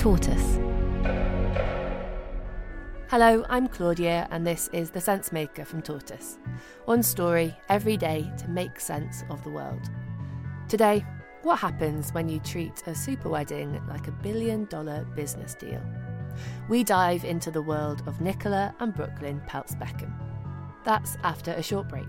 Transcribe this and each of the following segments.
Tortoise. Hello, I'm Claudia, and this is The Sensemaker from Tortoise. One story every day to make sense of the world. Today, what happens when you treat a super wedding like a billion dollar business deal? We dive into the world of Nicola and Brooklyn Peltz Beckham. That's after a short break.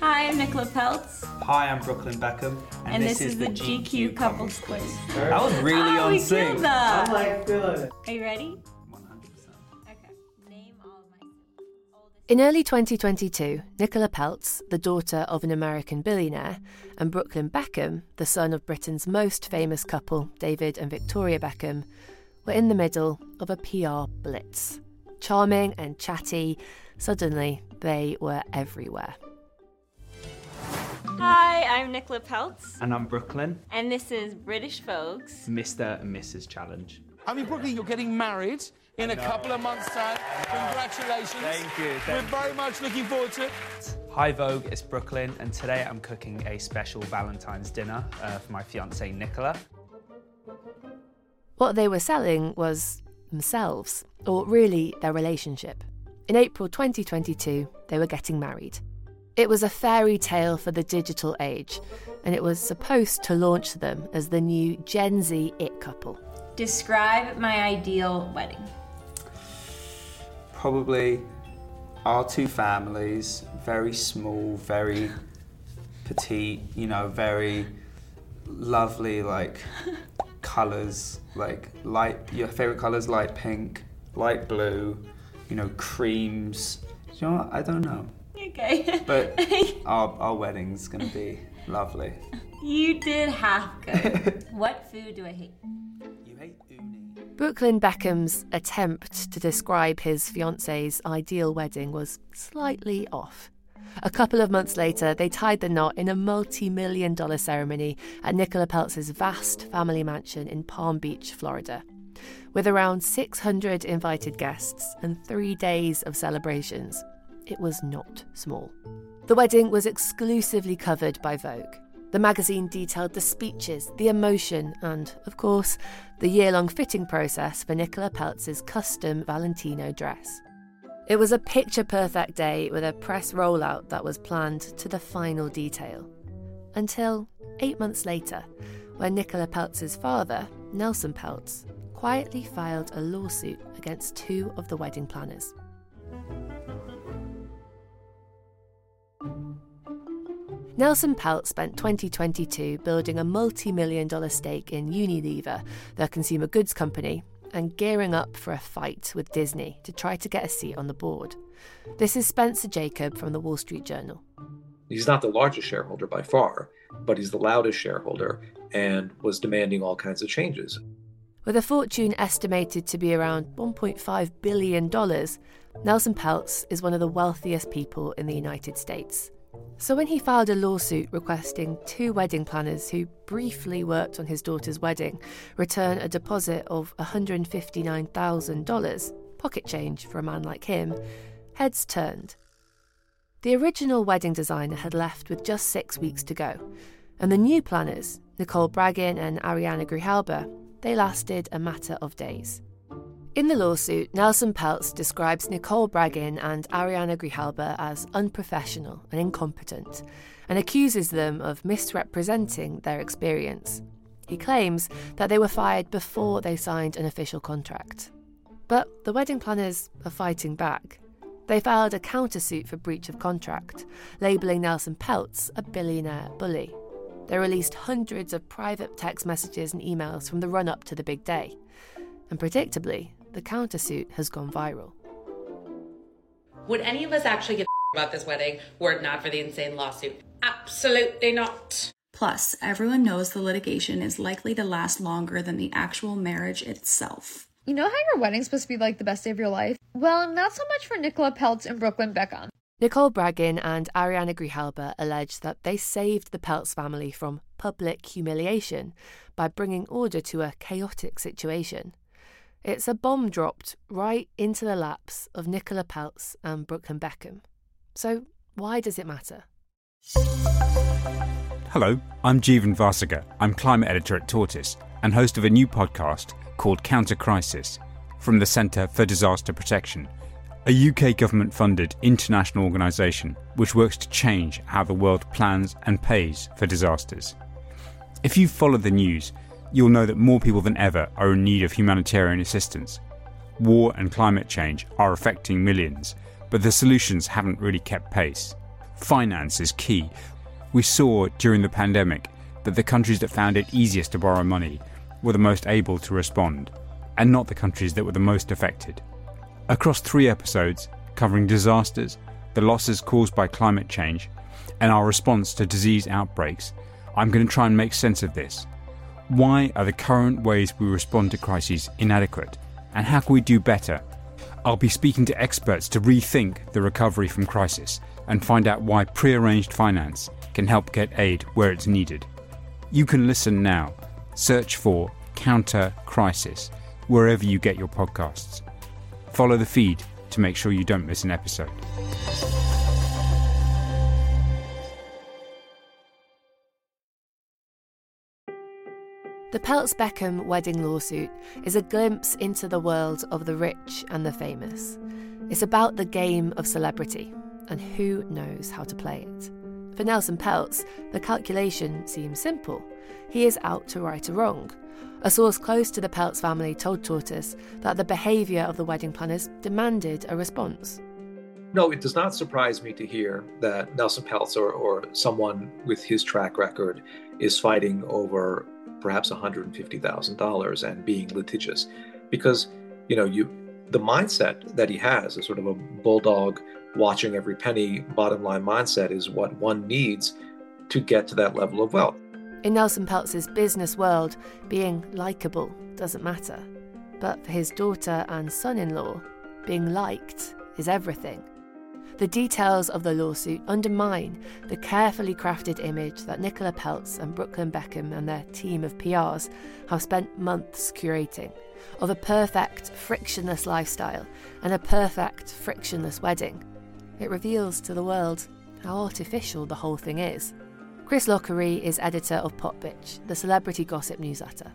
Hi, I'm Nicola Peltz, Hi, I'm Brooklyn Beckham, and, this, is, the GQ Couples Quiz. That was really oh, on we sync. killed that. like feeling it. Are you ready? 100%. Okay. Name all of my oldest. In early 2022, Nicola Peltz, the daughter of an American billionaire, and Brooklyn Beckham, the son of Britain's most famous couple, David and Victoria Beckham, were in the middle of a PR blitz. Charming and chatty, suddenly they were everywhere. Hi, I'm Nicola Peltz, And I'm Brooklyn, and this is British Vogue's. Mr. and Mrs. Challenge. I mean, Brooklyn, you're getting married in a couple of months' time. Congratulations. Thank you, We're thank very much looking forward to it. Hi Vogue, it's Brooklyn, and today I'm cooking a special Valentine's dinner uh, for my fiancée Nicola. What they were selling was themselves, or really their relationship. In April 2022, they were getting married. It was a fairy tale for the digital age, and it was supposed to launch them as the new Gen Z it couple. Describe my ideal wedding. Probably our two families, very small, very petite, you know, very lovely, like colours, like light, your favourite colours, light pink, light blue, you know, creams. You know what? I don't know. Okay. But our, our wedding's gonna be lovely. you did half good. what food do I hate? You hate uni. Brooklyn Beckham's attempt to describe his fiancee's ideal wedding was slightly off. A couple of months later, they tied the knot in a multi million dollar ceremony at Nicola Peltz's vast family mansion in Palm Beach, Florida. With around 600 invited guests and three days of celebrations, it was not small. The wedding was exclusively covered by Vogue. The magazine detailed the speeches, the emotion, and, of course, the year long fitting process for Nicola Peltz's custom Valentino dress. It was a picture perfect day with a press rollout that was planned to the final detail. Until eight months later, when Nicola Peltz's father, Nelson Peltz, quietly filed a lawsuit against two of the wedding planners. Nelson Peltz spent 2022 building a multi million dollar stake in Unilever, the consumer goods company, and gearing up for a fight with Disney to try to get a seat on the board. This is Spencer Jakab from the Wall Street Journal. He's not the largest shareholder by far, but he's the loudest shareholder and was demanding all kinds of changes. With a fortune estimated to be around $1.5 billion, Nelson Peltz is one of the wealthiest people in the United States. So when he filed a lawsuit requesting two wedding planners who briefly worked on his daughter's wedding return a deposit of $159,000, pocket change for a man like him, heads turned. The original wedding designer had left with just six weeks to go, and the new planners, Nicole Bragin and Ariana Grijalba, they lasted a matter of days. In the lawsuit, Nelson Peltz describes Nicole Bragin and Ariana Grijalba as unprofessional and incompetent, and accuses them of misrepresenting their experience. He claims that they were fired before they signed an official contract. But the wedding planners are fighting back. They filed a countersuit for breach of contract, labelling Nelson Peltz a billionaire bully. They released hundreds of private text messages and emails from the run up to the big day. And predictably, the countersuit has gone viral. Would any of us actually get about this wedding were it not for the insane lawsuit. Absolutely not. Plus, everyone knows the litigation is likely to last longer than the actual marriage itself. You know how your wedding's supposed to be like the best day of your life? Well, not so much for Nicola Peltz and Brooklyn Beckham. Nicole Bragin and Ariana Grijalba allege that they saved the Peltz family from public humiliation by bringing order to a chaotic situation. It's a bomb dropped right into the laps of Nicola Peltz and Brooklyn Beckham. So, why does it matter? Hello, I'm Jeevan Vasagar. I'm climate editor at Tortoise and host of a new podcast called Counter Crisis from the Centre for Disaster Protection, a UK government funded international organisation which works to change how the world plans and pays for disasters. If you follow the news, you'll know that more people than ever are in need of humanitarian assistance. War and climate change are affecting millions, but the solutions haven't really kept pace. Finance is key. We saw during the pandemic that the countries that found it easiest to borrow money were the most able to respond, and not the countries that were the most affected. Across three episodes, covering disasters, the losses caused by climate change, and our response to disease outbreaks, I'm going to try and make sense of this. Why are the current ways we respond to crises inadequate? And how can we do better? I'll be speaking to experts to rethink the recovery from crisis and find out why prearranged finance can help get aid where it's needed. You can listen now. Search for Counter Crisis wherever you get your podcasts. Follow the feed to make sure you don't miss an episode. The Peltz Beckham wedding lawsuit is a glimpse into the world of the rich and the famous. It's about the game of celebrity and who knows how to play it. For Nelson Peltz, the calculation seems simple. He is out to right a wrong. A source close to the Peltz family told Tortoise that the behaviour of the wedding planners demanded a response. No, it does not surprise me to hear that Nelson Peltz or, or someone with his track record is fighting over perhaps $150,000 and being litigious because you know you the mindset that he has a sort of a bulldog watching every penny bottom line mindset is what one needs to get to that level of wealth. In Nelson Peltz's business world, being likable doesn't matter. But for his daughter and son in law, being liked is everything. The details of the lawsuit undermine the carefully crafted image that Nicola Peltz and Brooklyn Beckham and their team of PRs have spent months curating of a perfect, frictionless lifestyle and a perfect, frictionless wedding. It reveals to the world how artificial the whole thing is. Chris Lochery is editor of Popbitch, the celebrity gossip newsletter.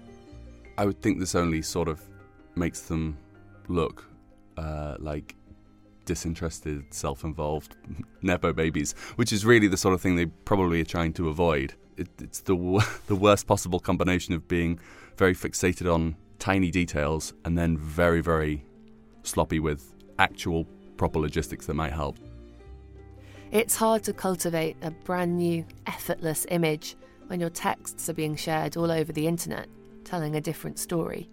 I would think this only sort of makes them look uh, like disinterested, self involved Nepo babies, which is really the sort of thing they probably are trying to avoid. It, it's the, the worst possible combination of being very fixated on tiny details and then very, very sloppy with actual proper logistics that might help. It's hard to cultivate a brand new, effortless image when your texts are being shared all over the internet, telling a different story.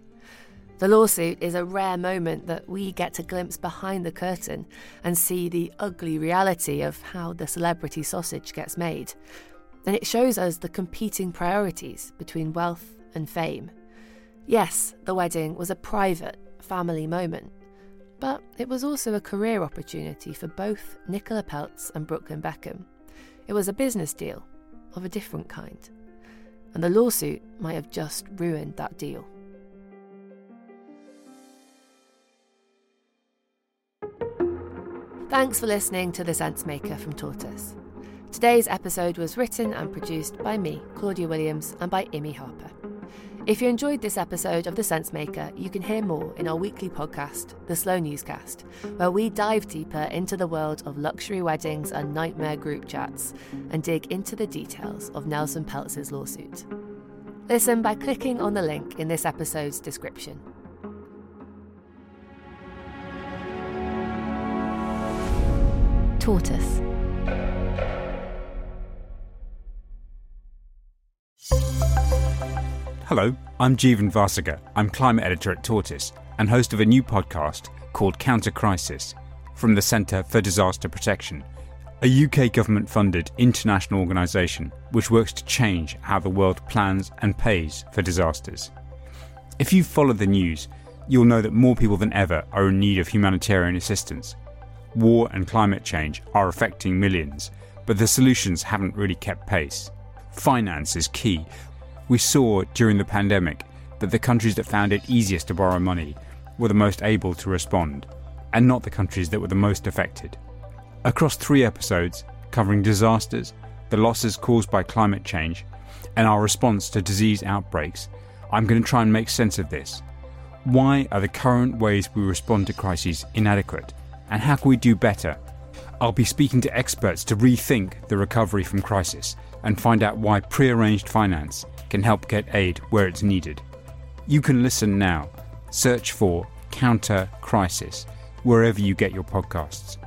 The lawsuit is a rare moment that we get to glimpse behind the curtain and see the ugly reality of how the celebrity sausage gets made. And it shows us the competing priorities between wealth and fame. Yes, the wedding was a private, family moment, but it was also a career opportunity for both Nicola Peltz and Brooklyn Beckham. It was a business deal of a different kind. And the lawsuit might have just ruined that deal. Thanks for listening to The Sensemaker from Tortoise. Today's episode was written and produced by me, Claudia Williams, and by Imi Harper. If you enjoyed this episode of The Sensemaker, you can hear more in our weekly podcast, The Slow Newscast, where we dive deeper into the world of luxury weddings and nightmare group chats and dig into the details of Nelson Peltz's lawsuit. Listen by clicking on the link in this episode's description. Tortoise. Hello, I'm Jeevan Vasagar. I'm climate editor at Tortoise and host of a new podcast called Counter Crisis from the Centre for Disaster Protection, a UK government funded international organisation which works to change how the world plans and pays for disasters. If you follow the news, you'll know that more people than ever are in need of humanitarian assistance. War and climate change are affecting millions, but the solutions haven't really kept pace. Finance is key. We saw during the pandemic that the countries that found it easiest to borrow money were the most able to respond, and not the countries that were the most affected. Across three episodes, covering disasters, the losses caused by climate change, and our response to disease outbreaks, I'm going to try and make sense of this. Why are the current ways we respond to crises inadequate? And how can we do better? I'll be speaking to experts to rethink the recovery from crisis and find out why prearranged finance can help get aid where it's needed. You can listen now. Search for Counter Crisis wherever you get your podcasts.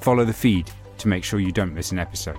Follow the feed to make sure you don't miss an episode.